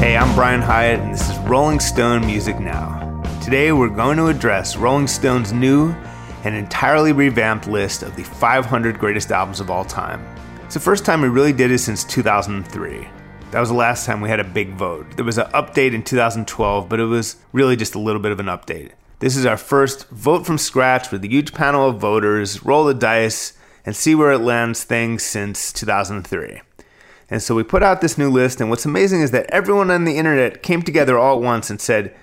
Hey, I'm Brian Hiatt, and this is Rolling Stone Music Now. Today, we're going to address Rolling Stone's new and entirely revamped list of the 500 greatest albums of all time. It's the first time we really did it since 2003. That was the last time we had a big vote. There was an update in 2012, but it was really just a little bit of an update. This is our first vote from scratch with a huge panel of voters, roll the dice, and see where it lands things since 2003. And so we put out this new list, and what's amazing is that everyone on the internet came together all at once and said,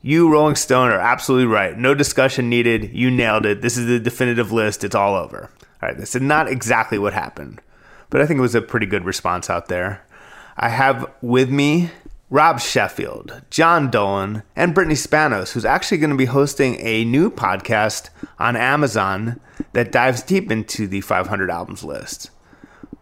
You, Rolling Stone, are absolutely right. No discussion needed. You nailed it. This is the definitive list. It's all over. All right, this is not exactly what happened, but I think it was a pretty good response out there. I have with me Rob Sheffield, Jon Dolan, and Brittany Spanos, who's actually going to be hosting a new podcast on Amazon that dives deep into the 500 albums list.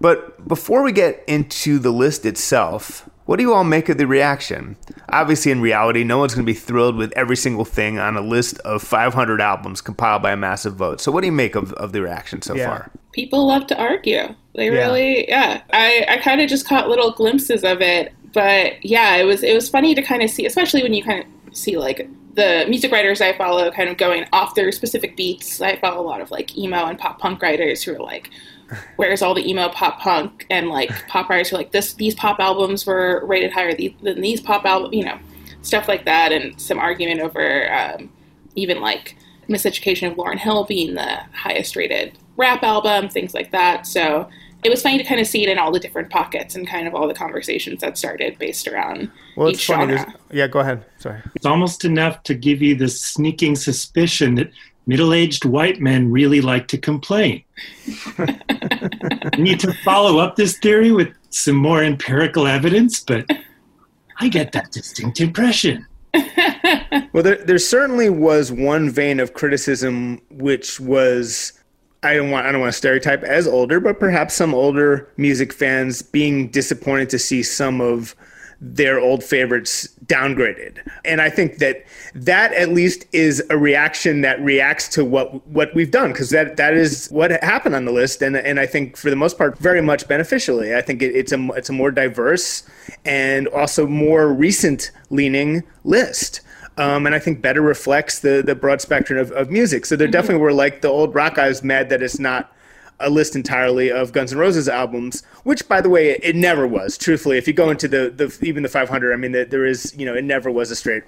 But before we get into the list itself, what do you all make of the reaction? Obviously, in reality, no one's going to be thrilled with every single thing on a list of 500 albums compiled by a massive vote. So, what do you make of, of the reaction so yeah. far? People love to argue. They yeah. really, yeah. I, I kind of just caught little glimpses of it, but yeah, it was it was funny to kind of see, especially when you kind of see like the music writers I follow kind of going off their specific beats. I follow a lot of like emo and pop punk writers who are like, where's all the emo pop punk and like pop writers who are like this these pop albums were rated higher than these pop albums you know stuff like that and some argument over um, even like miseducation of lauryn hill being the highest rated rap album things like that so it was funny to kind of see it in all the different pockets and kind of all the conversations that started based around well, each genre. Yeah, go ahead. Sorry. It's almost enough to give you the sneaking suspicion that middle aged white men really like to complain. I need to follow up this theory with some more empirical evidence, but I get that distinct impression. well, there, there certainly was one vein of criticism which was. I don't want I don't want to stereotype as older, but perhaps some older music fans being disappointed to see some of their old favorites downgraded. And I think that that at least is a reaction that reacts to what what we've done because that that is what happened on the list and and I think for the most part very much beneficially. I think it, it's a it's a more diverse and also more recent leaning list. Um, and I think better reflects the the broad spectrum of, of music. So there mm-hmm. definitely were like the old rock guys mad that it's not a list entirely of Guns N' Roses albums, which, by the way, it never was. Truthfully, if you go into the, the even the 500, I mean, there is you know it never was a straight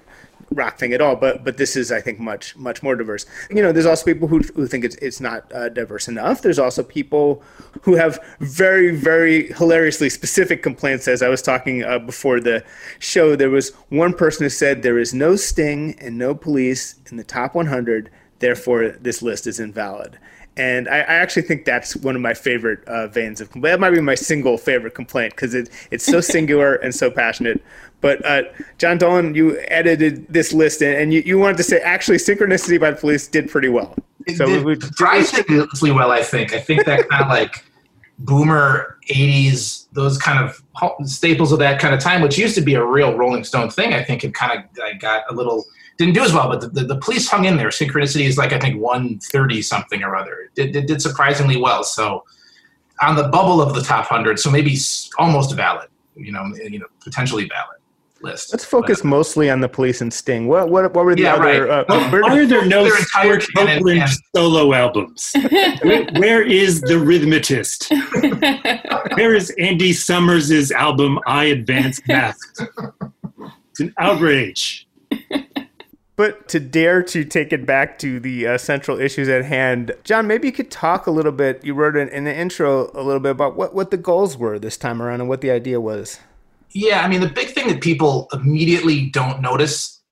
rock thing at all. But but this is, I think, much much more diverse. You know, there's also people who who think it's it's not uh, diverse enough. There's also people who have very very hilariously specific complaints. As I was talking uh, before the show, there was one person who said there is no Sting and no Police in the top 100. Therefore, this list is invalid. And I, I, actually think that's one of my favorite uh, veins of complaint. That might be my single favorite complaint because it, it's so singular and so passionate. But uh, Jon Dolan, you edited this list and, and you, you wanted to say actually Synchronicity by the Police did pretty well. So it did surprisingly well, I think. I think that kind of like boomer 80s, those kind of staples of that kind of time, which used to be a real Rolling Stone thing, I think it kind of got a little didn't do as well, but the, the, the, police hung in there. Synchronicity is like I think 130 something or other. It, it, did surprisingly well. So on the bubble of the top hundred, so maybe almost valid. You know, you know, potentially valid. List. Let's focus but, mostly on the police and Sting. What what, what were the yeah, other? Right. Uh, why are there no Stewart Copeland solo albums? where, where is the rhythmatist? where is Andy Summers' album "I Advance Masked"? It's an outrage. But to dare to take it back to the uh, central issues at hand, Jon, maybe you could talk a little bit. You wrote in, in the intro a little bit about what, what the goals were this time around and what the idea was. Yeah, I mean, the big thing that people immediately don't notice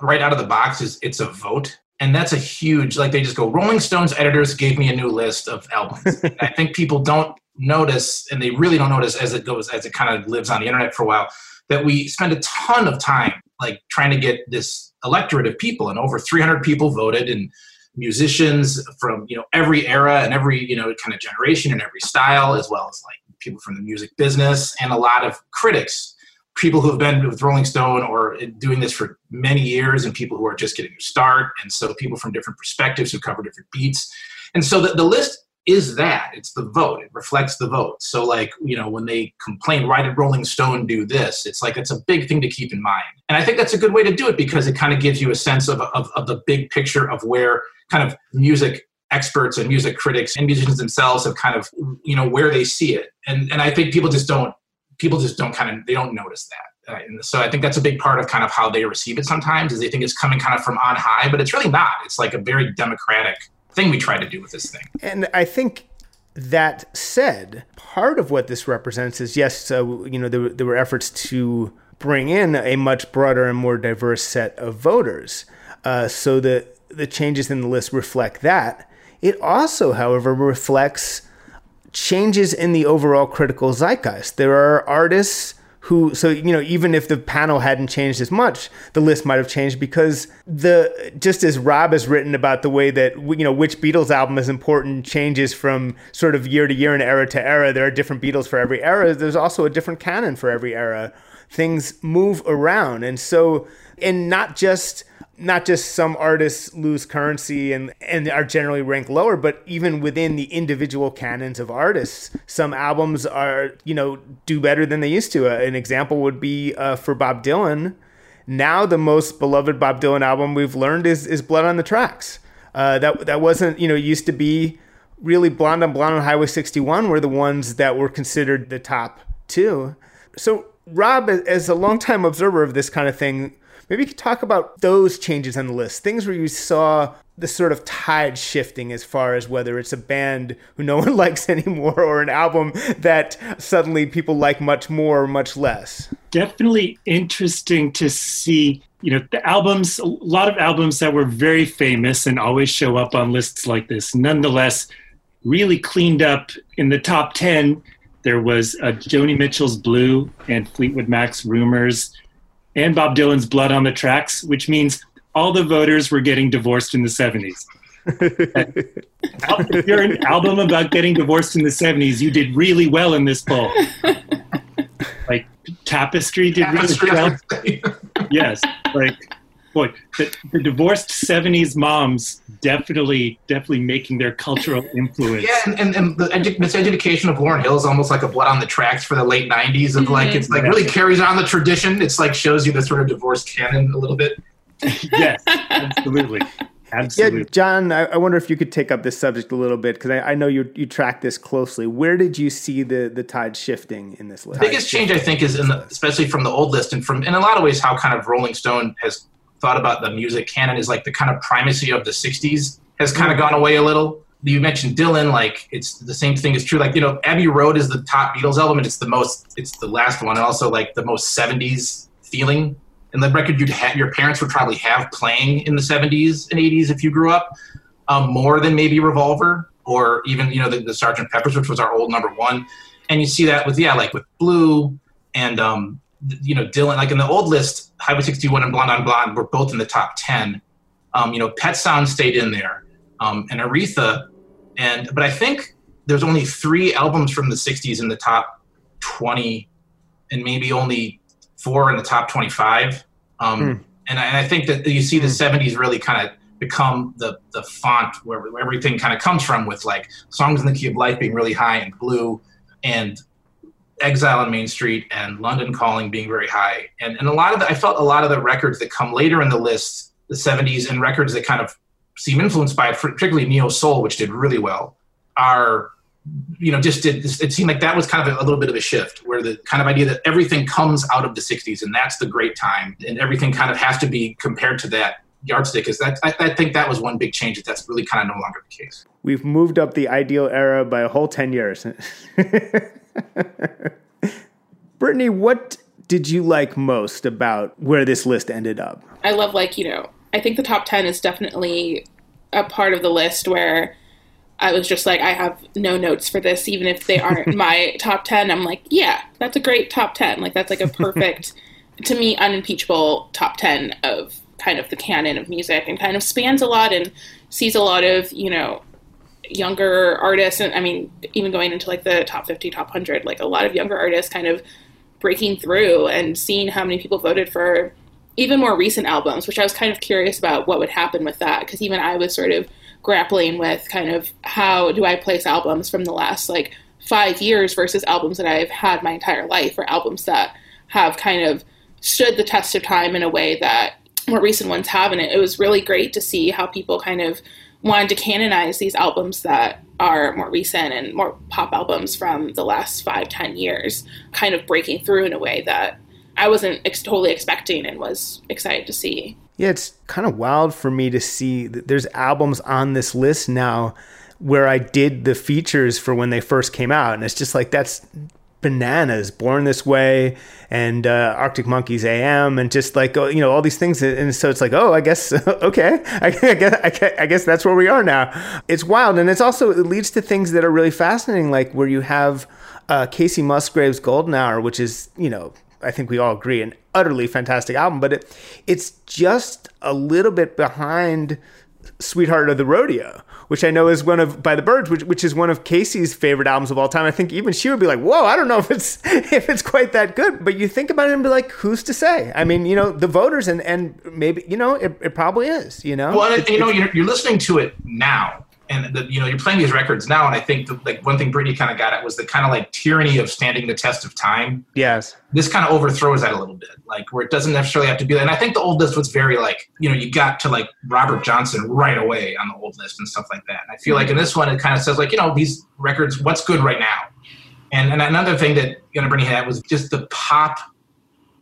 right out of the box is it's a vote. And that's a huge, like, they just go, Rolling Stones editors gave me a new list of albums. I think people don't notice, and they really don't notice as it goes, as it kind of lives on the internet for a while, that we spend a ton of time like trying to get this electorate of people, and over 300 people voted, and musicians from you know every era and every you know kind of generation and every style, as well as like people from the music business and a lot of critics, people who have been with Rolling Stone or doing this for many years, and people who are just getting their start, and so people from different perspectives who cover different beats, and so the, the list is that. It's the vote. It reflects the vote. So like you know when they complain why did rolling stone do this? It's like it's a big thing to keep in mind. And i think that's a good way to do it because it kind of gives you a sense of, of, of the big picture of where kind of music experts and music critics and musicians themselves have kind of you know where they see it. And and i think people just don't people just don't kind of they don't notice that. Uh, and so i think that's a big part of kind of how they receive it sometimes is they think it's coming kind of from on high but it's really not. It's like a very democratic thing we try to do with this thing. And I think that said, part of what this represents is yes, so you know there, there were efforts to bring in a much broader and more diverse set of voters, uh, so that the changes in the list reflect that. It also, however, reflects changes in the overall critical zeitgeist. There are artists who so you know even if the panel hadn't changed as much the list might have changed because the just as rob has written about the way that you know which beatles album is important changes from sort of year to year and era to era there are different beatles for every era there's also a different canon for every era things move around and so and not just not just some artists lose currency and, and are generally ranked lower, but even within the individual canons of artists, some albums are, you know, do better than they used to. Uh, an example would be uh, for Bob Dylan. Now the most beloved Bob Dylan album we've learned is, is Blood on the Tracks. Uh, that, that wasn't, you know, used to be really Blonde on Blonde on Highway 61 were the ones that were considered the top two. So Rob, as a longtime observer of this kind of thing, Maybe you could talk about those changes on the list, things where you saw the sort of tide shifting as far as whether it's a band who no one likes anymore or an album that suddenly people like much more or much less. Definitely interesting to see, you know, the albums, a lot of albums that were very famous and always show up on lists like this, nonetheless, really cleaned up in the top 10. There was uh, Joni Mitchell's Blue and Fleetwood Mac's Rumors and Bob Dylan's Blood on the Tracks, which means all the voters were getting divorced in the 70s. if you're an album about getting divorced in the 70s, you did really well in this poll. like Tapestry did Tapestry. really well. yes, like boy, the, the, divorced '70s moms definitely, definitely making their cultural influence. Yeah, and, and, and the edu- miseducation of Lauryn Hill is almost like a blood on the tracks for the late '90s. Of like, mm-hmm. it's like really carries on the tradition. It's like shows you the sort of divorced canon a little bit. yes, absolutely. Absolutely. Yeah, Jon, I, I, wonder if you could take up this subject a little bit because I, I, know you you track this closely. Where did you see the the tide shifting in this list? The biggest change, I think, is in the, especially from the old list and from in a lot of ways how kind of Rolling Stone has thought about the music canon is like the kind of primacy of the 60s has kind of gone away a little. You mentioned Dylan, like it's the same thing is true. Like, you know, Abbey Road is the top Beatles album and it's the most, it's the last one and also like the most 70s feeling. And the record you'd have, your parents would probably have playing in the 70s and 80s if you grew up, um, more than maybe Revolver or even, you know, the, the Sgt. Pepper's, which was our old number one. And you see that with, yeah, like with Blue and um, you know, Dylan, like in the old list, Highway 61 and Blonde on Blonde were both in the top 10. Um, you know, Pet Sound stayed in there, um, and Aretha, and but I think there's only three albums from the 60s in the top 20, and maybe only four in the top 25. Um, hmm. and, I, and, I, think that you see the 70s hmm. really kind of become the the font where, where everything kind of comes from, with like songs in the key of life being really high and blue, and Exile on Main Street and London Calling being very high. And, and a lot of the, I felt a lot of the records that come later in the list, the 70s, and records that kind of seem influenced by it, particularly Neo Soul, which did really well, are, you know, just did, it seemed like that was kind of a, a little bit of a shift where the kind of idea that everything comes out of the 60s and that's the great time and everything kind of has to be compared to that yardstick is that I, I, think that was one big change that that's really kind of no longer the case we've moved up the ideal era by a whole 10 years Brittany, what did you like most about where this list ended up? I love, like, you know, I think the top 10 is definitely a part of the list where I was just like, I have no notes for this, even if they aren't my top 10. I'm like, yeah, that's a great top 10. Like, that's like a perfect, to me, unimpeachable top 10 of kind of the canon of music and kind of spans a lot and sees a lot of, you know, younger artists. And I mean, even going into like the top 50, top 100, like a lot of younger artists kind of breaking through and seeing how many people voted for even more recent albums, which I was kind of curious about what would happen with that. Because even I was sort of grappling with kind of how do I place albums from the last like five years versus albums that I've had my entire life or albums that have kind of stood the test of time in a way that more recent ones haven't. It was really great to see how people kind of wanted to canonize these albums that are more recent and more pop albums from the last five, ten years, kind of breaking through in a way that I wasn't ex- totally expecting and was excited to see. Yeah, it's kind of wild for me to see that there's albums on this list now where I did the features for when they first came out. And it's just like, that's bananas born this way and uh, arctic monkeys am and just like you know all these things and so it's like oh i guess okay. I, guess, I, guess, I guess that's where we are now. It's wild. And it's also it leads to things that are really fascinating like where you have uh, kacey musgraves golden hour which is you know I think we all agree, an utterly fantastic album, but it, it's just a little bit behind Sweetheart of the Rodeo, which I know is one of by the Byrds, which which is one of Kacey's favorite albums of all time. I think even she would be like, "Whoa, I don't know if it's if it's quite that good." But you think about it and be like, "Who's to say?" I mean, you know, the voters and and maybe you know it, it probably is. You know, well, it, you know, you're, you're listening to it now, and the, you know you're playing these records now and i think the, like one thing brittany kind of got at was the kind of like tyranny of standing the test of time. Yes. This kind of overthrows that a little bit like where it doesn't necessarily have to be that and i think the old list was very like you know you got to like robert johnson right away on the old list and stuff like that and i feel like in this one it kind of says like you know these records what's good right now and, and another thing that you know brittany had was just the pop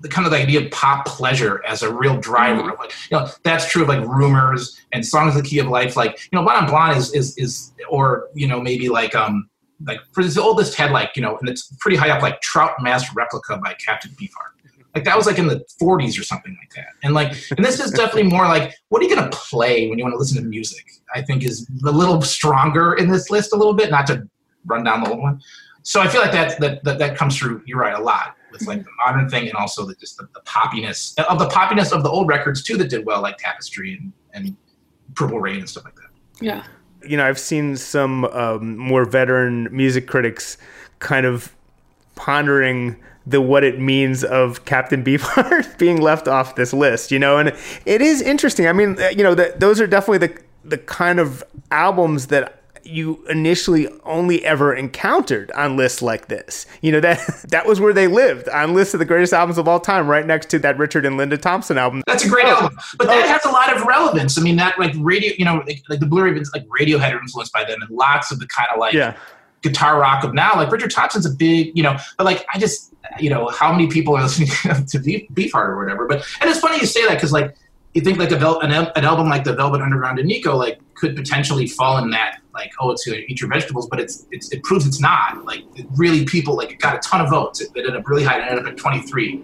the kind of the idea of pop pleasure as a real driver. Mm-hmm. Like, you know, that's true of like rumors and songs the key of life. Like, you know, Blanc Blanc is, is, is, or, you know, maybe like, um, like for this oldest had like, you know, and it's pretty high up, like Trout Mask Replica by Captain Beefheart. Like that was like in the 40s or something like that. And like, and this is definitely more like, what are you going to play when you want to listen to music? I think is a little stronger in this list a little bit, not to run down the old one. So I feel like that, that, that, that comes through, you're right, a lot with like the modern thing and also the, just the, the poppiness of the poppiness of the old records too that did well, like Tapestry and, and Purple Rain and stuff like that. Yeah. You know, I've seen some um, more veteran music critics kind of pondering the what it means of Captain Beefheart being left off this list, you know, and it is interesting. I mean, you know, the, those are definitely the the kind of albums that you initially only ever encountered on lists like this. You know that that was where they lived on lists of the greatest albums of all time, right next to that Richard and Linda Thompson album. That's a great oh. album, but that oh. has a lot of relevance. I mean, that like radio, you know, like, like the Blue Ravens, like Radiohead are influenced by them, and lots of the kind of like yeah. guitar rock of now. Like Richard Thompson's a big, you know, but like I just, you know, how many people are listening to Beef, Beefheart or whatever? But and it's funny you say that because like you think like a vel- an, an album like the Velvet Underground and Nico like could potentially fall in that like oh it's gonna eat your vegetables, but it's, it's it proves it's not like it really people like it got a ton of votes. It, it ended up really high. It ended up at 23.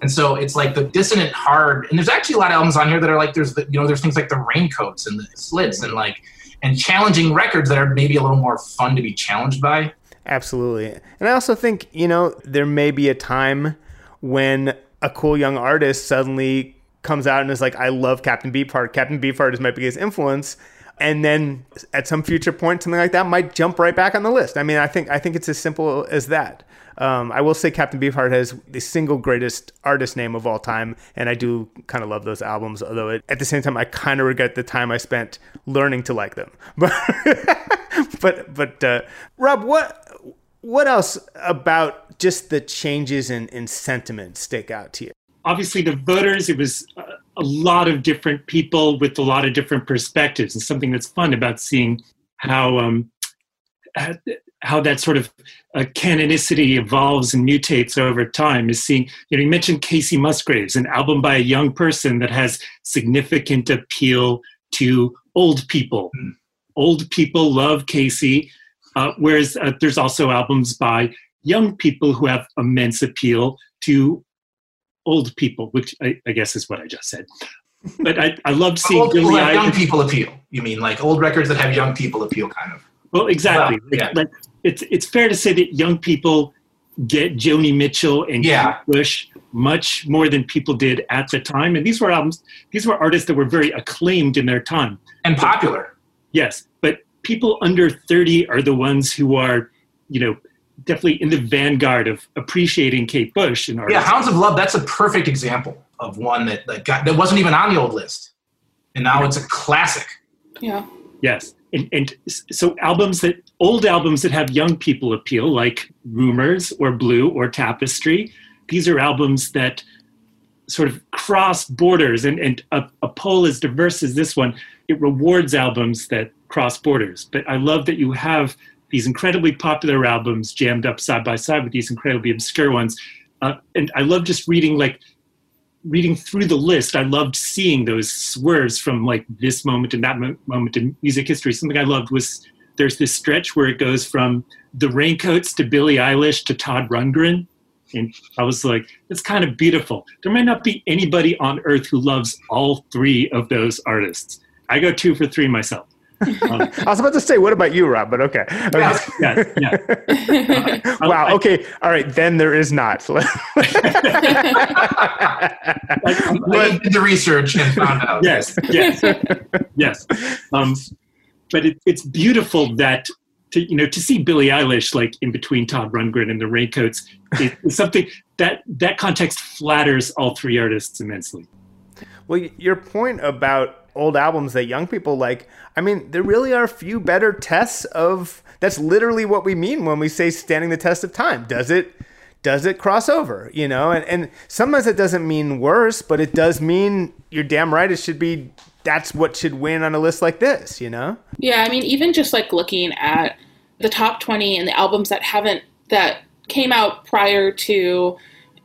And so it's like the dissonant hard, and there's actually a lot of albums on here that are like there's the you know there's things like the raincoats and the slits and like and challenging records that are maybe a little more fun to be challenged by. Absolutely, and I also think you know there may be a time when a cool young artist suddenly comes out and is like, I love Captain Beefheart. Captain Beefheart is my biggest influence. And then at some future point, something like that might jump right back on the list. I mean, I think I think it's as simple as that. Um, I will say Captain Beefheart has the single greatest artist name of all time, and I do kind of love those albums. Although it, at the same time, I kind of regret the time I spent learning to like them. But but but uh, Rob, what what else about just the changes in, in sentiment stick out to you? Obviously the voters it was a lot of different people with a lot of different perspectives and something that's fun about seeing how um, how that sort of uh, canonicity evolves and mutates over time is seeing you know you mentioned kacey musgraves an album by a young person that has significant appeal to old people mm. old people love kacey uh, whereas uh, there's also albums by young people who have immense appeal to old people, which I, I guess is what I just said. But I, I loved seeing old have young people appeal. You mean like old records that have young people appeal, kind of? Well, exactly. Well, yeah. Like, it's it's fair to say that young people get Joni Mitchell and Yeah. Bush much more than people did at the time, and these were albums. These were artists that were very acclaimed in their time. and popular. Yes, but people under 30 are the ones who are, you know, definitely in the vanguard of appreciating Kate Bush and Yeah, artists. Hounds of Love. That's a perfect example of one that that got that wasn't even on the old list, and now it's a classic. Yeah. Yes. And, and so albums that, old albums that have young people appeal, like Rumors or Blue or Tapestry, these are albums that sort of cross borders. And, and a, a poll as diverse as this one, it rewards albums that cross borders. But I love that you have these incredibly popular albums jammed up side by side with these incredibly obscure ones. Uh, and I love just reading like reading through the list, I loved seeing those swerves from like this moment and that mo- moment in music history. Something I loved was there's this stretch where it goes from the Raincoats to Billie Eilish to Todd Rundgren. And I was like, it's kind of beautiful. There might not be anybody on earth who loves all three of those artists. I go two for three myself. Um, I was about to say, what about you, Rob? But okay. Yeah. yeah, yeah. wow. I- Okay. All right. Then there is not. Like, I'm- did the research and found out. yes, yes, yes. Um, but it, it's beautiful that to you know to see Billie Eilish like in between Todd Rundgren and the Raincoats. It, it's something that that context flatters all three artists immensely. Well, your point about old albums that young people like, I mean, there really are few better tests of that's literally what we mean when we say standing the test of time. Does it does it cross over, you know? And and sometimes it doesn't mean worse, but it does mean you're damn right it should be that's what should win on a list like this, you know? Yeah, I mean, even just like looking at the top 20 and the albums that haven't, that came out prior to,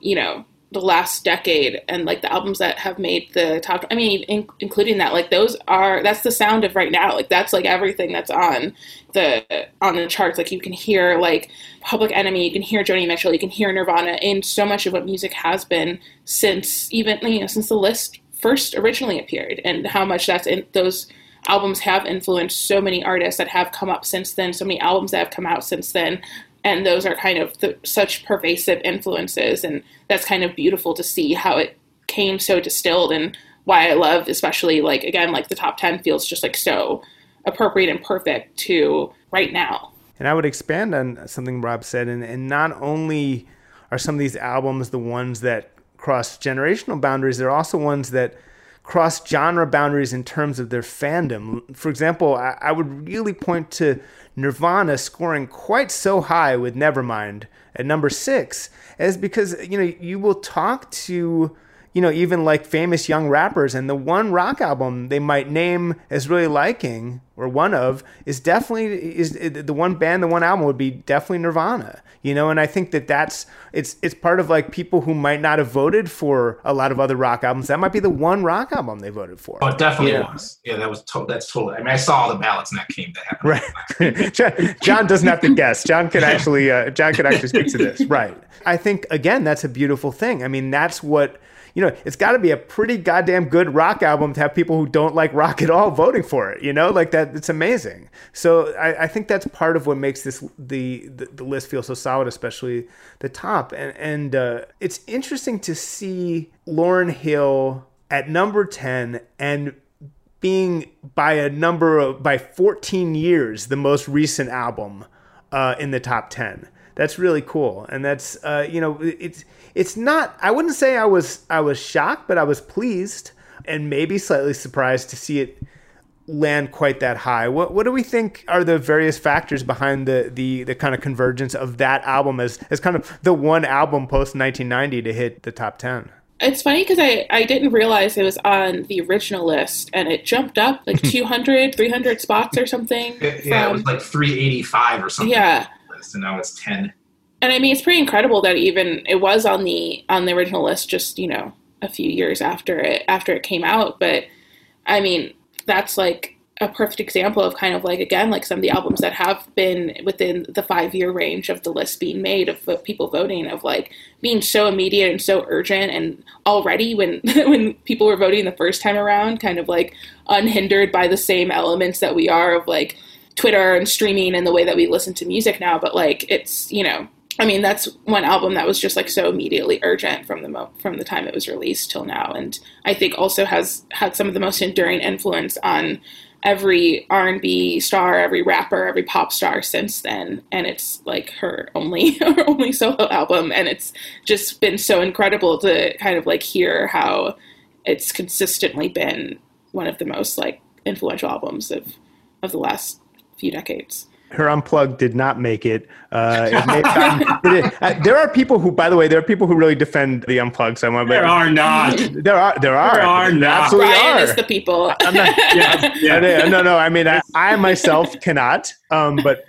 you know, the last decade and like the albums that have made the top, I mean, in, including that, like those are, that's the sound of right now. Like that's like everything that's on the, on the charts. Like you can hear like Public Enemy, you can hear Joni Mitchell, you can hear Nirvana in so much of what music has been since even, you know, since the list first originally appeared and how much that's in those albums have influenced so many artists that have come up since then, so many albums that have come out since then. And those are kind of such pervasive influences. And that's kind of beautiful to see how it came so distilled and why I love, especially like, again, like the top 10 feels just like so appropriate and perfect to right now. And I would expand on something Rob said, and, and not only are some of these albums the ones that cross generational boundaries, they're also ones that cross genre boundaries in terms of their fandom. For example, I, I would really point to Nirvana scoring quite so high with Nevermind at number six, as because you know you will talk to you know even like famous young rappers, and the one rock album they might name as really liking or one of is definitely is the one band, the one album would be definitely Nirvana. You know, and I think that that's it's it's part of like people who might not have voted for a lot of other rock albums. That might be the one rock album they voted for. Oh, it definitely Yeah. was. Yeah, that was to- that's totally. I mean, I saw all the ballots and that came. That happened. Right. Jon, Jon doesn't have to guess. Jon can actually uh, Jon can actually speak to this. Right. I think again that's a beautiful thing. I mean, that's what you know. It's got to be a pretty goddamn good rock album to have people who don't like rock at all voting for it. You know, like that. It's amazing. So I, I think that's part of what makes this the, the the list feel so solid, especially the top. And and uh, it's interesting to see Lauryn Hill at number ten and being by a number of by 14 years the most recent album uh, in the top 10 that's really cool and that's uh, you know it's it's not i wouldn't say i was i was shocked but i was pleased and maybe slightly surprised to see it land quite that high what what do we think are the various factors behind the the the kind of convergence of that album as as kind of the one album post 1990 to hit the top 10 It's funny because I, I didn't realize it was on the original list and it jumped up like 200, 300 spots or something. Yeah, yeah, it was like 385 or something. yeah. And now it's 10. And I mean, it's pretty incredible that even it was on the on the original list just you know a few years after it after it came out. But I mean, that's like a perfect example of kind of like again like some of the albums that have been within the five year range of the list being made of people voting of like being so immediate and so urgent and already when when people were voting the first time around kind of like unhindered by the same elements that we are of like Twitter and streaming and the way that we listen to music now, but like it's you know I mean, that's one album that was just like so immediately urgent from the mo- from the time it was released till now, and I think also has had some of the most enduring influence on every R&B star, every rapper, every pop star since then. And it's like her only her only solo album, and it's just been so incredible to kind of like hear how it's consistently been one of the most like influential albums of of the last few decades her unplugged did not make it. Uh, it made, um, uh, there are people who, by the way, there are people who really defend the unplugged. So I'm there are not. There are. There are. There are not. Absolutely Brian are. is the people. I'm not, yeah, yeah. No, no. I mean, I, I myself cannot. Um, but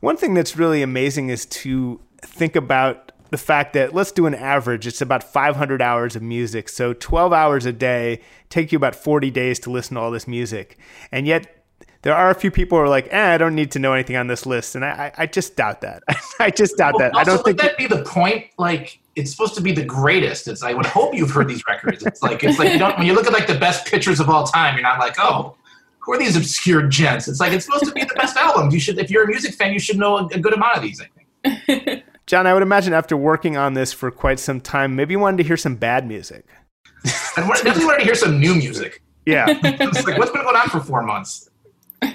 one thing that's really amazing is to think about the fact that let's do an average. It's about 500 hours of music. So 12 hours a day take you about 40 days to listen to all this music, and yet there are a few people who are like, eh, I don't need to know anything on this list, and I, I, just doubt that. I just doubt well, that. I don't think that be the point. Like, it's supposed to be the greatest. It's I would hope you've heard these records. It's like it's like you don't when you look at like the best pictures of all time, you're not like, oh, who are these obscure gents? It's like it's supposed to be the best album. You should, if you're a music fan, you should know a, a good amount of these. I think. Jon, I would imagine after working on this for quite some time, maybe you wanted to hear some bad music. I definitely wanted to hear some new music. Yeah. it's like, what's been going on for four months?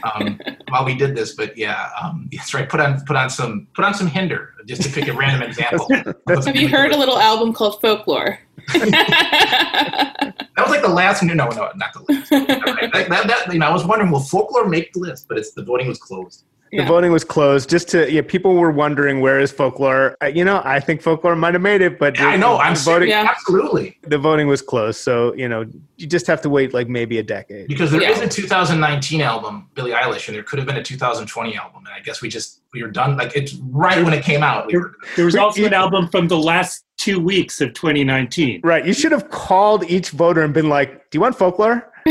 Um, while we did this. But yeah, um, that's right. Put on put on some put on some Hinder just to pick a random example. Have you heard a little album called Folklore? that was like the last. No, no, not the last. that, that, that, you know, I was wondering, will Folklore make the list? But it's the voting was closed. The voting was closed. Just to yeah, people were wondering where is folklore. you know, I think folklore might have made it, but yeah, I know I'm voting. Yeah. Absolutely, the voting was closed. So you know, you just have to wait like maybe a decade. Because there is a 2019 album, Billie Eilish, and there could have been a 2020 album, and I guess we just we were done. Like it's right when it came out. We there, there was also an album from the last two weeks of 2019. Right. You should have called each voter and been like, "Do you want folklore?"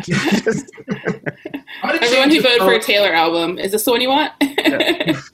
Just, Everyone who voted for a Taylor album, is this the one you want? yeah.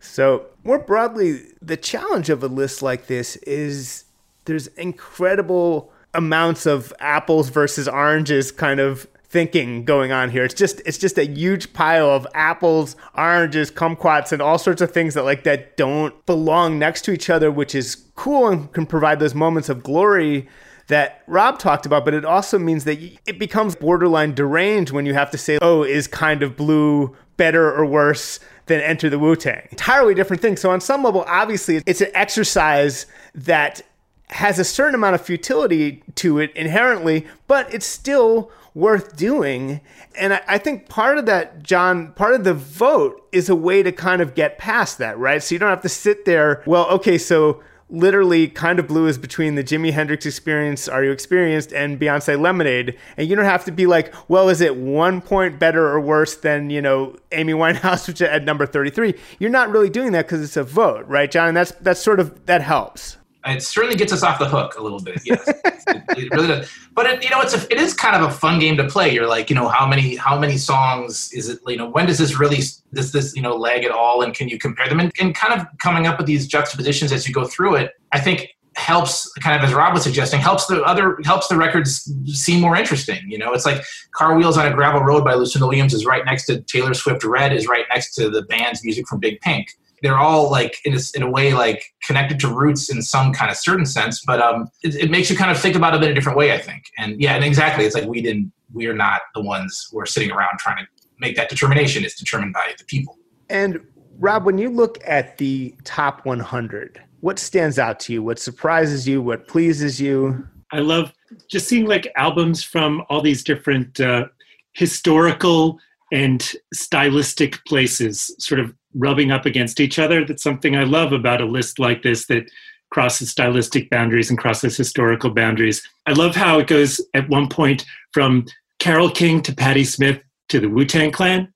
So, more broadly, the challenge of a list like this is there's incredible amounts of apples versus oranges kind of thinking going on here. It's just it's just a huge pile of apples, oranges, kumquats, and all sorts of things that like that don't belong next to each other, which is cool and can provide those moments of glory that Rob talked about, but it also means that it becomes borderline deranged when you have to say, oh, is kind of blue better or worse than Enter the Wu Tang? Entirely different thing. So, on some level, obviously, it's an exercise that has a certain amount of futility to it inherently, but it's still worth doing. And I, I, think part of that, Jon, part of the vote is a way to kind of get past that, right? So you don't have to sit there, well, okay, so literally kind of blue is between the Jimi Hendrix experience, Are You Experienced, and Beyonce Lemonade. And you don't have to be like, well, is it one point better or worse than, you know, Amy Winehouse, which at number 33? You're not really doing that because it's a vote, right, Jon? And that's that's sort of that helps it certainly gets us off the hook a little bit. Yes, it, it, really does. But it, you know, it's a, it is kind of a fun game to play. You're like, you know, how many how many songs is it? You know, when does this really does this you know lag at all? And can you compare them? And, and kind of coming up with these juxtapositions as you go through it, I think helps kind of as Rob was suggesting helps the other helps the records seem more interesting. You know, it's like Car Wheels on a Gravel Road by Lucinda Williams is right next to Taylor Swift. Red is right next to the band's music from Big Pink they're all like in a, in a way like connected to roots in some kind of certain sense but um it, it, makes you kind of think about it in a different way i think. And yeah and exactly it's like we didn't we're not the ones who are sitting around trying to make that determination. It's determined by the people. And rob when you look at the top 100 what stands out to you? What surprises you? What pleases you? I love just seeing like albums from all these different uh, historical and stylistic places sort of rubbing up against each other. That's something I love about a list like this that crosses stylistic boundaries and crosses historical boundaries. I love how it goes at one point from Carole King to Patti Smith to the Wu Tang Clan.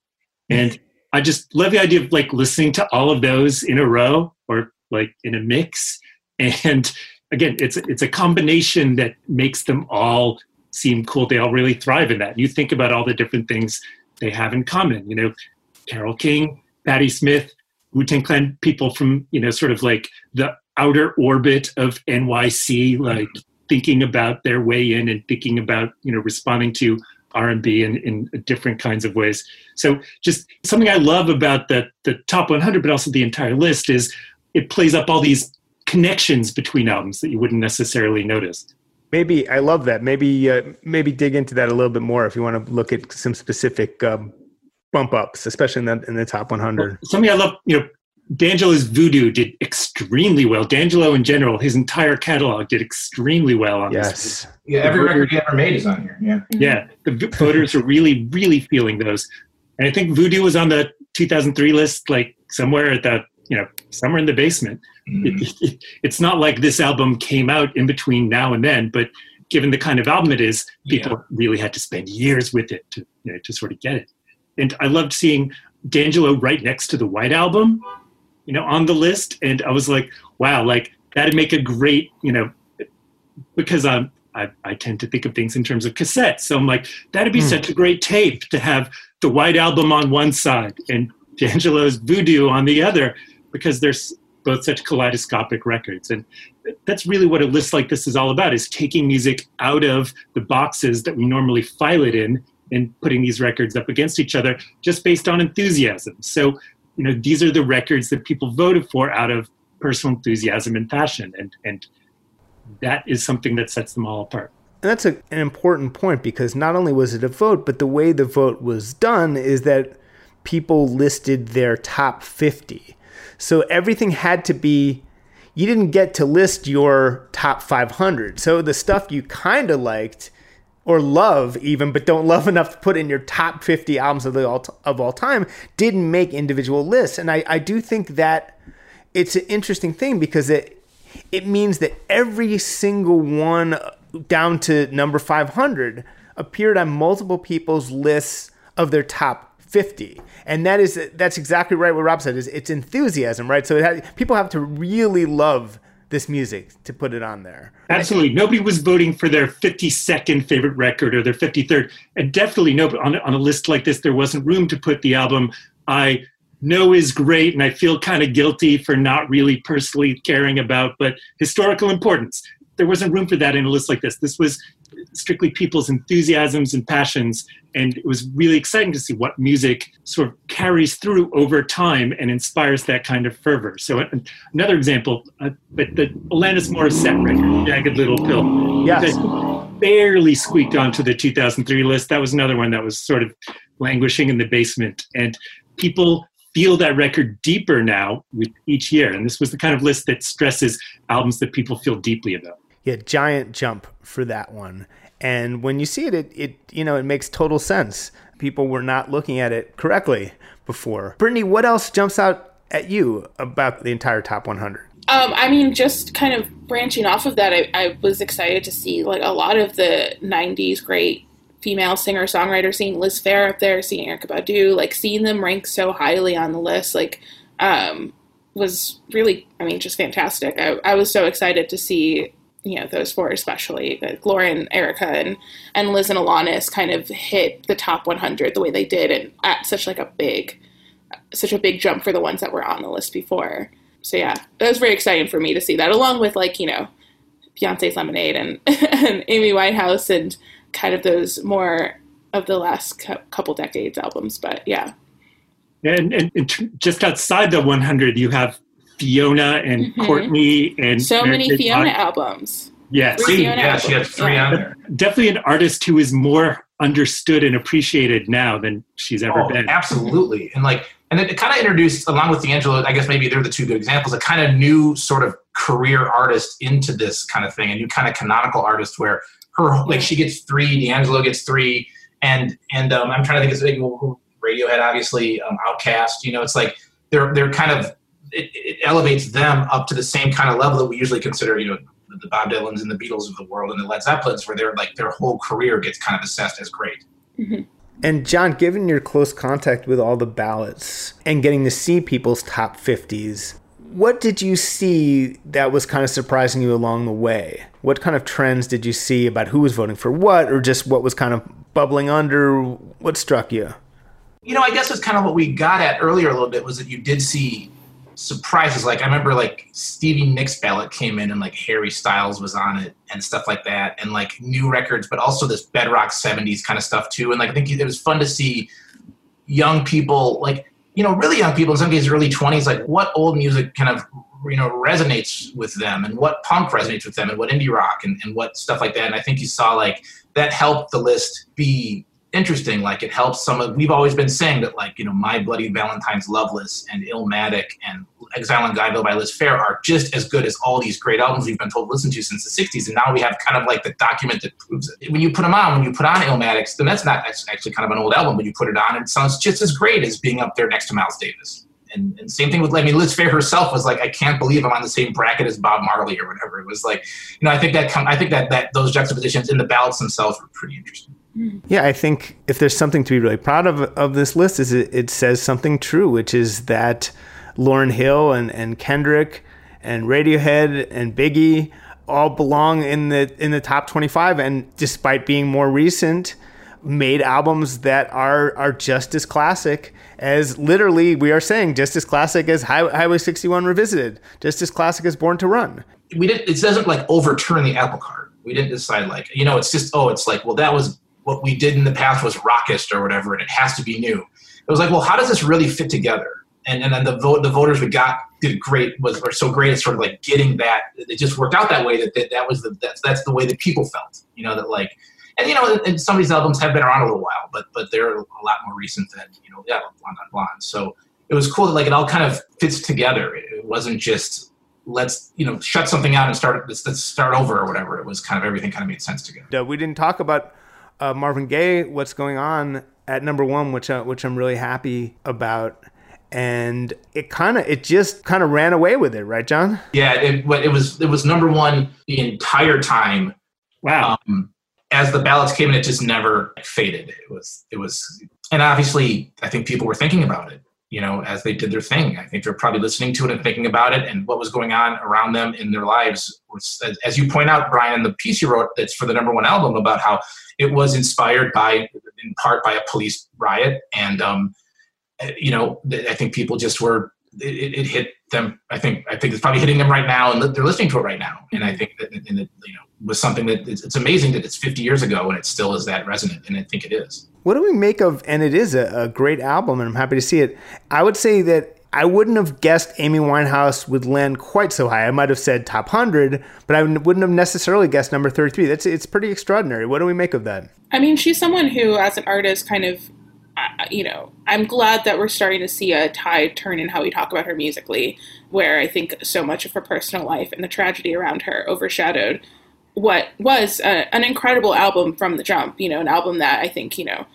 And I just love the idea of like listening to all of those in a row or like in a mix. And again, it's it's a combination that makes them all seem cool. They all really thrive in that. You think about all the different things they have in common. You know, Carole King Patti Smith, Wu Tang Clan people from, you know, sort of like the outer orbit of NYC, like thinking about their way in and thinking about, you know, responding to R&B in, in different kinds of ways. So just something I love about the, the top 100, but also the entire list is it plays up all these connections between albums that you wouldn't necessarily notice. Maybe I love that. Maybe uh, maybe dig into that a little bit more if you want to look at some specific um, bump ups, especially in the in the top 100. Well, something I love, you know, D'Angelo's Voodoo did extremely well. D'Angelo in general, his entire catalog did extremely well on this. yes. this. Yeah, every record he ever made is on here. Yeah. Yeah. The voters are really, really feeling those. And I think Voodoo was on the 2003 list, like somewhere at the, you know, somewhere in the basement. Mm-hmm. It, it, it's not like this album came out in between now and then, but given the kind of album it is, people yeah. really had to spend years with it to, you know, to sort of get it. And I loved seeing D'Angelo right next to the White Album you know, on the list. And I was like, wow, like that'd make a great, you know, because I'm, I, I tend to think of things in terms of cassettes. So I'm like, that'd be mm. such a great tape to have the White Album on one side and D'Angelo's Voodoo on the other, because there's both such kaleidoscopic records. And that's really what a list like this is all about, is taking music out of the boxes that we normally file it in and putting these records up against each other just based on enthusiasm. So you know these are the records that people voted for out of personal enthusiasm and passion and and that is something that sets them all apart. And that's a, an important point because not only was it a vote but the way the vote was done is that people listed their top 50 so everything had to be you didn't get to list your top 500 so the stuff you kind of liked or love even, but don't love enough to put in your top 50 albums of, all, of all time, didn't make individual lists. And I, I do think that it's an interesting thing because it it means that every single one uh, down to number 500 appeared on multiple people's lists of their top 50 and that is that's exactly right what rob said is it's enthusiasm right so it has, people have to really love this music to put it on there. Absolutely. Nobody was voting for their 52nd favorite record or their 53rd. And definitely no, on, on a list like this, there wasn't room to put the album I know is great and I feel kind of guilty for not really personally caring about, but historical importance. There wasn't room for that in a list like this. This was strictly people's enthusiasms and passions. And it was really exciting to see what music sort of carries through over time and inspires that kind of fervor. So, another example, uh, but the Alanis Morissette record, Jagged Little Pill. Yes. Barely squeaked onto the 2003 list. That was another one that was sort of languishing in the basement. And people feel that record deeper now with each year. And this was the kind of list that stresses albums that people feel deeply about yeah, giant jump for that one. And when you see it, it, it you know it makes total sense. People were not looking at it correctly before. Brittany, what else jumps out at you about the entire top 100? Um, I mean, just kind of branching off of that, I, I was excited to see like a lot of the '90s great female singer songwriter seeing Liz Phair up there, seeing Erykah Badu, like seeing them rank so highly on the list, like um, was really, I mean, just fantastic. I, I was so excited to see you know those four especially Gloria and Erykah and and Liz and Alanis kind of hit the top 100 the way they did and at such like a big such a big jump for the ones that were on the list before. So yeah, that was very exciting for me to see that along with like you know Beyonce's Lemonade and, and Amy Winehouse and kind of those more of the last couple decades albums. But yeah. And, and, and, just outside the 100, you have Fiona and mm-hmm. Courtney and so many Fiona albums. Yes, three yeah, albums. she had three yeah. on there. Definitely an artist who is more understood and appreciated now than she's ever oh, been. Absolutely, and like, and it, it kind of introduced, along with D'Angelo, I guess maybe they're the two good examples. A kind of new sort of career artist into this kind of thing, a new kind of canonical artist where her like she gets three, D'Angelo gets three, and and um, I'm trying to think of big Radiohead, obviously, um, OutKast. You know, it's like they're they're kind of it, it, elevates them up to the same kind of level that we usually consider, you know, the Bob Dylans and the Beatles of the world and the Led Zeppelins, where they're like their whole career gets kind of assessed as great. Mm-hmm. And Jon, given your close contact with all the ballots and getting to see people's top 50s, what did you see that was kind of surprising you along the way? What kind of trends did you see about who was voting for what, or just what was kind of bubbling under? What struck you? You know, I guess it's kind of what we got at earlier a little bit was that you did see surprises. Like I remember like Stevie Nicks ballot came in and like Harry Styles was on it and stuff like that, and like new records, but also this bedrock '70s kind of stuff too. And like I think it was fun to see young people, like you know, really young people in some cases, early 20s, like what old music kind of you know resonates with them and what punk resonates with them and what indie rock and, and what stuff like that and i think you saw like that helped the list be interesting. Like it helps some of we've always been saying that like, you know, My Bloody Valentine's Loveless and Illmatic and Exile in Guyville by Liz Phair are just as good as all these great albums we've been told to listen to since the 60s. And now we have kind of like the document that proves it. When you put them on, when you put on Illmatic, then that's not that's actually kind of an old album, but you put it on and it sounds just as great as being up there next to Miles Davis. And, and, same thing with I mean Liz Phair herself was like I can't believe I'm on the same bracket as Bob Marley or whatever. It was like you know I think that I think that that those juxtapositions in the ballots themselves were pretty interesting. Hmm. Yeah, I think if there's something to be really proud of of this list is it, it says something true, which is that Lauryn Hill and, and Kendrick and Radiohead and Biggie all belong in the in the top 25 and despite being more recent made albums that are are just as classic as literally we are saying just as classic as Highway 61 revisited just as classic as Born to Run. We didn't it doesn't like overturn the apple cart. We didn't decide like you know it's just oh it's like well that was what we did in the past was raucous or whatever, and it has to be new. It was like, well, how does this really fit together? And and then the vote the voters we got did great was were so great at sort of like getting that it just worked out that way that that, that was the that's that's the way that people felt. You know that like and you know and some of these albums have been around a little while, but but they're a lot more recent than you know yeah Blonde on Blonde. So it was cool that like it all kind of fits together. It wasn't just let's you know shut something out and start let's, let's start over or whatever. It was kind of everything kind of made sense together. we didn't talk about uh, Marvin Gaye, what's going on at number one, which uh, which I'm really happy about. And it kind of it just kind of ran away with it, right, Jon? Yeah, it, it was it was number one the entire time. Wow. Um, as the ballots came in, it just never faded. It was it was, and obviously, I think people were thinking about it you know, as they did their thing. I think they're probably listening to it and thinking about it and what was going on around them in their lives. As you point out, Brian, the piece you wrote that's for the number one album about how it was inspired by, in part, by a police riot, and um, you know, I think people just were. It, it, hit them. I think. I think it's probably hitting them right now, and they're listening to it right now. And I think that, and it, you know, was something that it's, it's amazing that it's 50 years ago and it still is that resonant, and I think it is. What do we make of? And it is a, a great album, and I'm happy to see it. I would say that I wouldn't have guessed Amy Winehouse would land quite so high. I might have said top 100, but I wouldn't have necessarily guessed number 33. That's it's pretty extraordinary. What do we make of that? I mean, she's someone who, as an artist, kind of, uh, you know, I'm glad that we're starting to see a tide turn in how we talk about her musically, where I think so much of her personal life and the tragedy around her overshadowed what was a, an incredible album from the jump. You know, an album that I think, you know,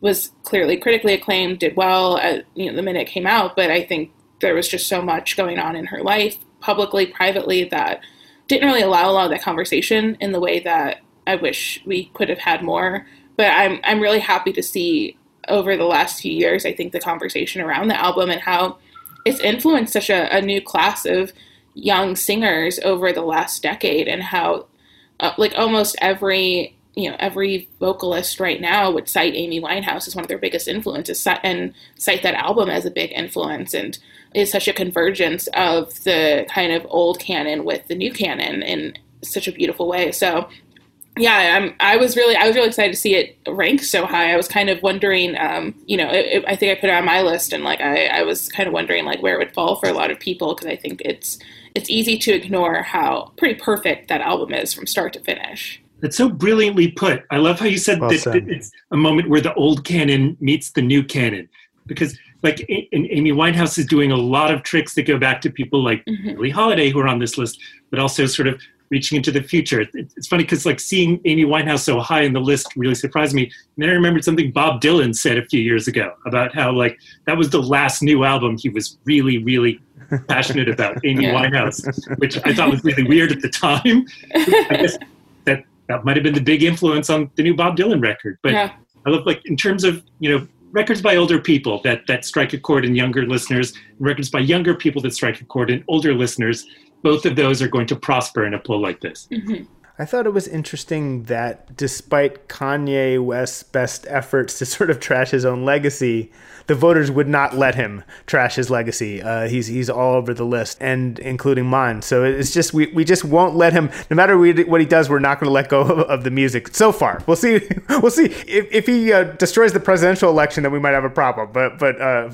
was clearly critically acclaimed, did well at you know the minute it came out, but I think there was just so much going on in her life, publicly, privately, that didn't really allow a lot of that conversation in the way that I wish we could have had more. But I'm I'm really happy to see over the last few years, I think the conversation around the album and how it's influenced such a, a new class of young singers over the last decade, and how uh, like almost every you know every vocalist right now would cite Amy Winehouse as one of their biggest influences and cite that album as a big influence and is such a convergence of the kind of old canon with the new canon in such a beautiful way. So yeah, I'm, I was really, I was really excited to see it rank so high. I was kind of wondering, um, you know, it, it, I think I put it on my list, and like I, I was kind of wondering like where it would fall for a lot of people because I think it's, it's easy to ignore how pretty perfect that album is from start to finish. That's so brilliantly put. I love how you said well that, that, it's a moment where the old canon meets the new canon. Because, like, and Amy Winehouse is doing a lot of tricks that go back to people like mm-hmm. Billie Holiday, who are on this list, but also sort of reaching into the future. It's funny because, like, seeing Amy Winehouse so high in the list really surprised me. And then I remembered something Bob Dylan said a few years ago about how, like, that was the last new album he was really, really passionate about, Amy yeah. Winehouse, which I thought was really weird at the time. I guess that that might have been the big influence on the new Bob Dylan record. But yeah. I look like in terms of you know records by older people that that strike a chord in younger listeners, records by younger people that strike a chord in older listeners. Both of those are going to prosper in a poll like this. Mm-hmm. I thought it was interesting that despite Kanye West's best efforts to sort of trash his own legacy, the voters would not let him trash his legacy. Uh, he's he's all over the list, and including mine. So it's just we, we just won't let him. No matter what he does, we're not going to let go of the music. So far, we'll see. We'll see if, if he uh, destroys the presidential election, then we might have a problem. But but uh,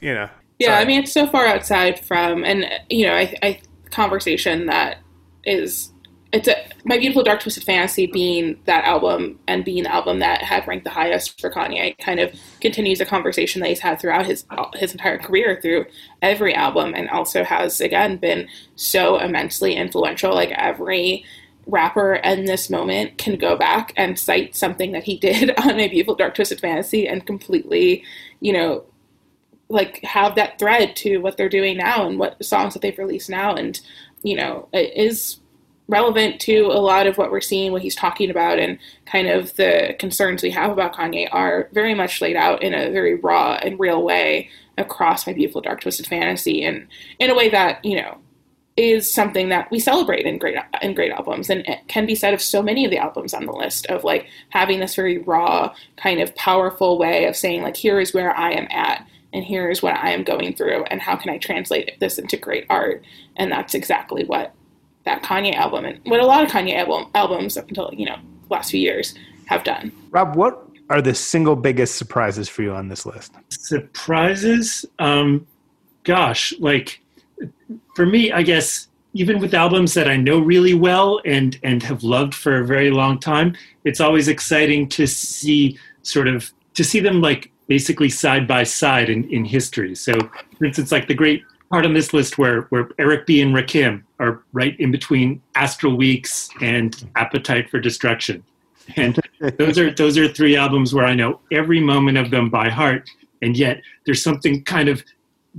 you know. Yeah, sorry. I mean it's so far outside from, and you know, I, I conversation that is it's a my beautiful dark twisted fantasy being that album and being the album that had ranked the highest for Kanye kind of continues a conversation that he's had throughout his his entire career through every album and also has again been so immensely influential. Like every rapper in this moment can go back and cite something that he did on a beautiful dark twisted fantasy and completely you know like have that thread to what they're doing now and what songs that they've released now. And you know it is relevant to a lot of what we're seeing, what he's talking about, and kind of the concerns we have about Kanye are very much laid out in a very raw and real way across my beautiful dark twisted fantasy, and in a way that you know is something that we celebrate in great in great albums, and it can be said of so many of the albums on the list of like having this very raw, kind of powerful way of saying like here is where I am at. And here is what I am going through, and how can I translate this into great art? And that's exactly what that Kanye album and what a lot of Kanye album, albums up until you know last few years have done. Rob, what are the single biggest surprises for you on this list? Surprises, um, gosh, like for me, I guess even with albums that I know really well and and have loved for a very long time, it's always exciting to see sort of to see them like basically side by side in, in history. So, for instance, like the great part on this list where where Eric B and Rakim are right in between Astral Weeks and Appetite for Destruction. And those are those are three albums where I know every moment of them by heart, and yet there's something kind of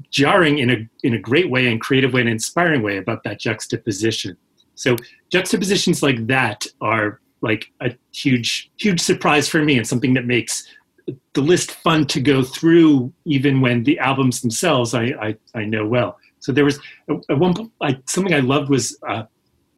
jarring in a in a great way and creative way and inspiring way about that juxtaposition. So juxtapositions like that are like a huge huge surprise for me and something that makes the list fun to go through even when the albums themselves I, I, I know well. So there was at one I, something I loved was uh,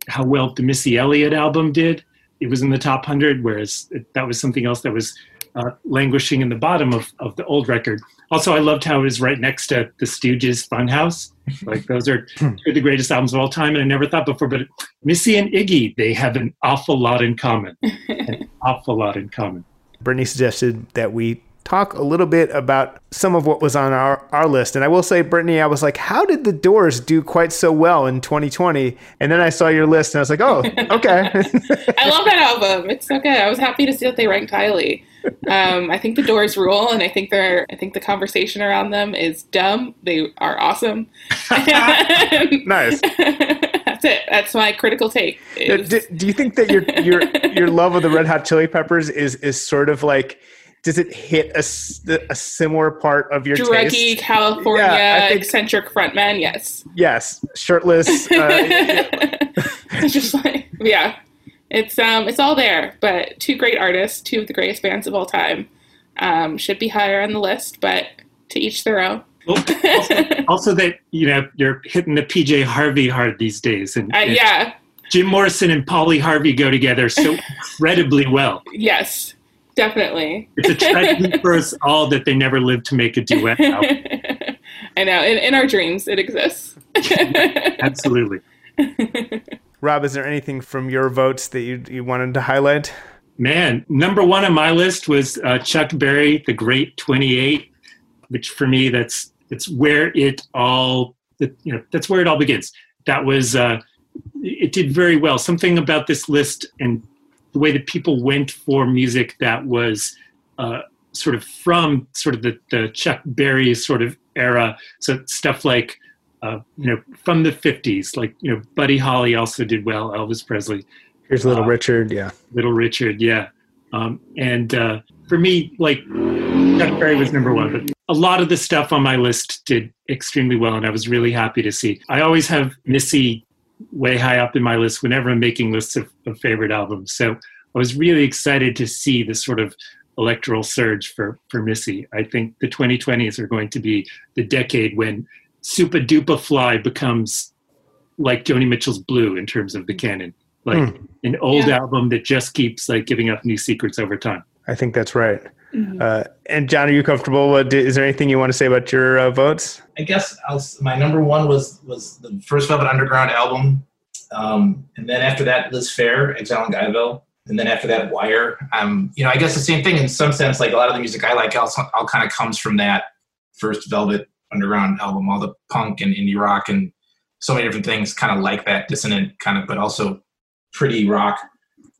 how well the Missy Elliott album did. It was in the top hundred, whereas it, that was something else that was uh, languishing in the bottom of, of the old record. Also, I loved how it was right next to the Stooges' Funhouse. Like those are two of the greatest albums of all time, and I never thought before. But Missy and Iggy, they have an awful lot in common. an awful lot in common. Brittany suggested that we talk a little bit about some of what was on our, our list. And I will say, Brittany, I was like, how did the doors do quite so well in 2020? And then I saw your list and I was like, oh, okay. I love that album. It's so good. I was happy to see that they ranked highly. Um, I think the doors rule, and I think they're. I think the conversation around them is dumb. They are awesome. nice. That's it. That's my critical take. Is... Do, do, you think that your your your love of the Red Hot Chili Peppers is is sort of like does it hit a, a similar part of your druggy taste? California yeah, think, eccentric frontman? Yes. Yes, shirtless. Uh, it's just like yeah, it's um it's all there. But two great artists, two of the greatest bands of all time, um, should be higher on the list. But to each their own. Well, also, also, that you know you're hitting the PJ Harvey hard these days, and, uh, and yeah, Jim Morrison and Polly Harvey go together so incredibly well. Yes, definitely. It's a tragedy for us all that they never lived to make a duet album. I know. In, in our dreams, it exists. Absolutely. Rob, is there anything from your votes that you, you wanted to highlight? Man, number one on my list was uh, Chuck Berry, The Great 28, which for me, that's it's where it all, you know, that's where it all begins. That was, uh, it did very well. Something about this list and the way that people went for music that was uh, sort of from sort of the, the Chuck Berry sort of era. So stuff like, uh, you know, from the 50s, like, you know, Buddy Holly also did well, Elvis Presley. Here's Little uh, Richard, yeah. Little Richard, yeah. Um, and uh, for me, like, Chuck Berry was number one, but a lot of the stuff on my list did extremely well, and I was really happy to see. I always have Missy way high up in my list whenever I'm making lists of, of favorite albums. So I was really excited to see this sort of electoral surge for, for Missy. I think the 2020s are going to be the decade when Supa Dupa Fly becomes like Joni Mitchell's Blue in terms of the canon. like mm. an old yeah. album that just keeps like giving up new secrets over time. I think that's right. Mm-hmm. Uh, and Jon, are you comfortable? is there anything you want to say about your uh, votes? I guess I'll, my number one was was the first Velvet Underground album, um, and then after that, Liz Phair, Exile in Guyville, and then after that, Wire. Um, you know, I guess the same thing in some sense. Like a lot of the music I like, all, all kind of comes from that first Velvet Underground album. All the punk and indie rock and so many different things, kind of like that dissonant kind of, but also pretty rock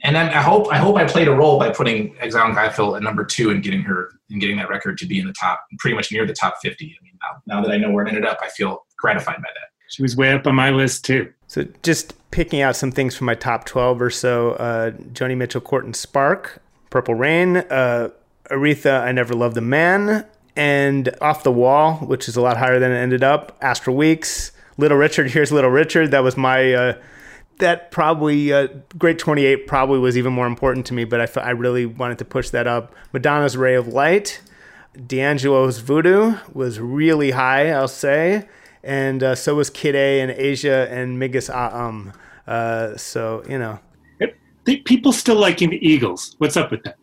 and I hope I hope I played a role by putting Exile in Guyville at number two and getting her and getting that record to be in the top, pretty much near the top fifty. I mean, now, now that I know where it ended up, I feel gratified by that. She was way up on my list too. So just picking out some things from my top twelve or so: uh, Joni Mitchell, Court and Spark, Purple Rain, uh, Aretha, I Never Loved a Man, and Off the Wall, which is a lot higher than it ended up. Astral Weeks, Little Richard. Here's Little Richard. That was my. Uh, that probably uh, Great 28 probably was even more important to me, but I, f- I really wanted to push that up. Madonna's Ray of Light, D'Angelo's Voodoo was really high, I'll say, and uh, so was Kid A and Asia and Migos Um. Uh, so you know, people still liking the Eagles. What's up with that?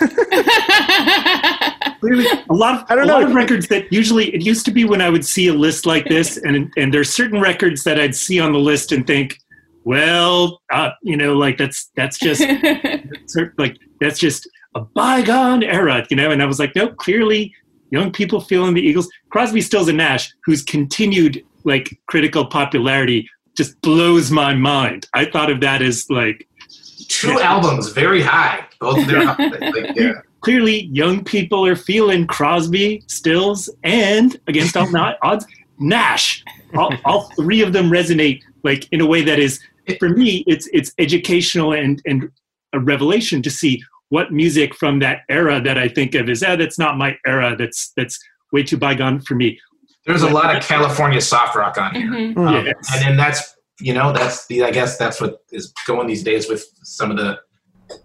a lot of I don't a know. lot of records that usually it used to be when I would see a list like this, and and there's certain records that I'd see on the list and think well, uh, you know, like that's that's just like that's just a bygone era, you know. And I was like, no, clearly, young people feeling the Eagles. Crosby, Stills, and Nash, whose continued like critical popularity just blows my mind. I thought of that as like two yeah. albums, very high. Both of their like, yeah. Clearly, young people are feeling Crosby, Stills, and against all odds, Nash. All, all three of them resonate like in a way that is for me, it's it's educational and and a revelation to see what music from that era that I think of is ah, that's not my era. That's that's way too bygone for me. There's a lot of California soft rock on here, mm-hmm. um, yes. and then that's you know that's the I guess that's what is going these days with some of the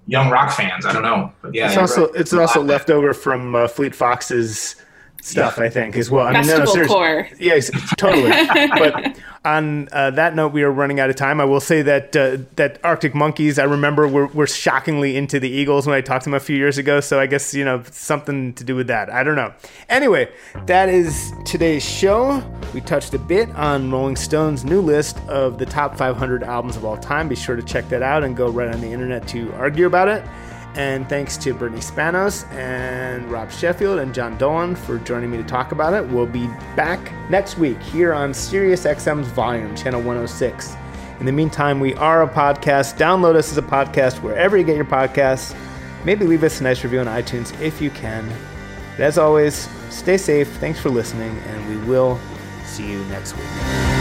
young rock fans. I don't know, but yeah, it's also it's also left over from uh, Fleet Foxes stuff, yeah. I think, as well. I mean, no, no, core. Yes, totally. but on uh, that note, we are running out of time. I will say that uh, that Arctic Monkeys, I remember, were, were shockingly into the Eagles when I talked to them a few years ago. So I guess you know something to do with that. I don't know. Anyway, that is today's show. We touched a bit on Rolling Stone's new list of the top 500 albums of all time. Be sure to check that out and go right on the internet to argue about it. And thanks to Brittany Spanos and Rob Sheffield and Jon Dolan for joining me to talk about it. We'll be back next week here on Sirius XM's Volume, Channel 106. In the meantime, we are a podcast. Download us as a podcast wherever you get your podcasts. Maybe leave us a nice review on iTunes if you can. But as always, stay safe. Thanks for listening, and we will see you next week.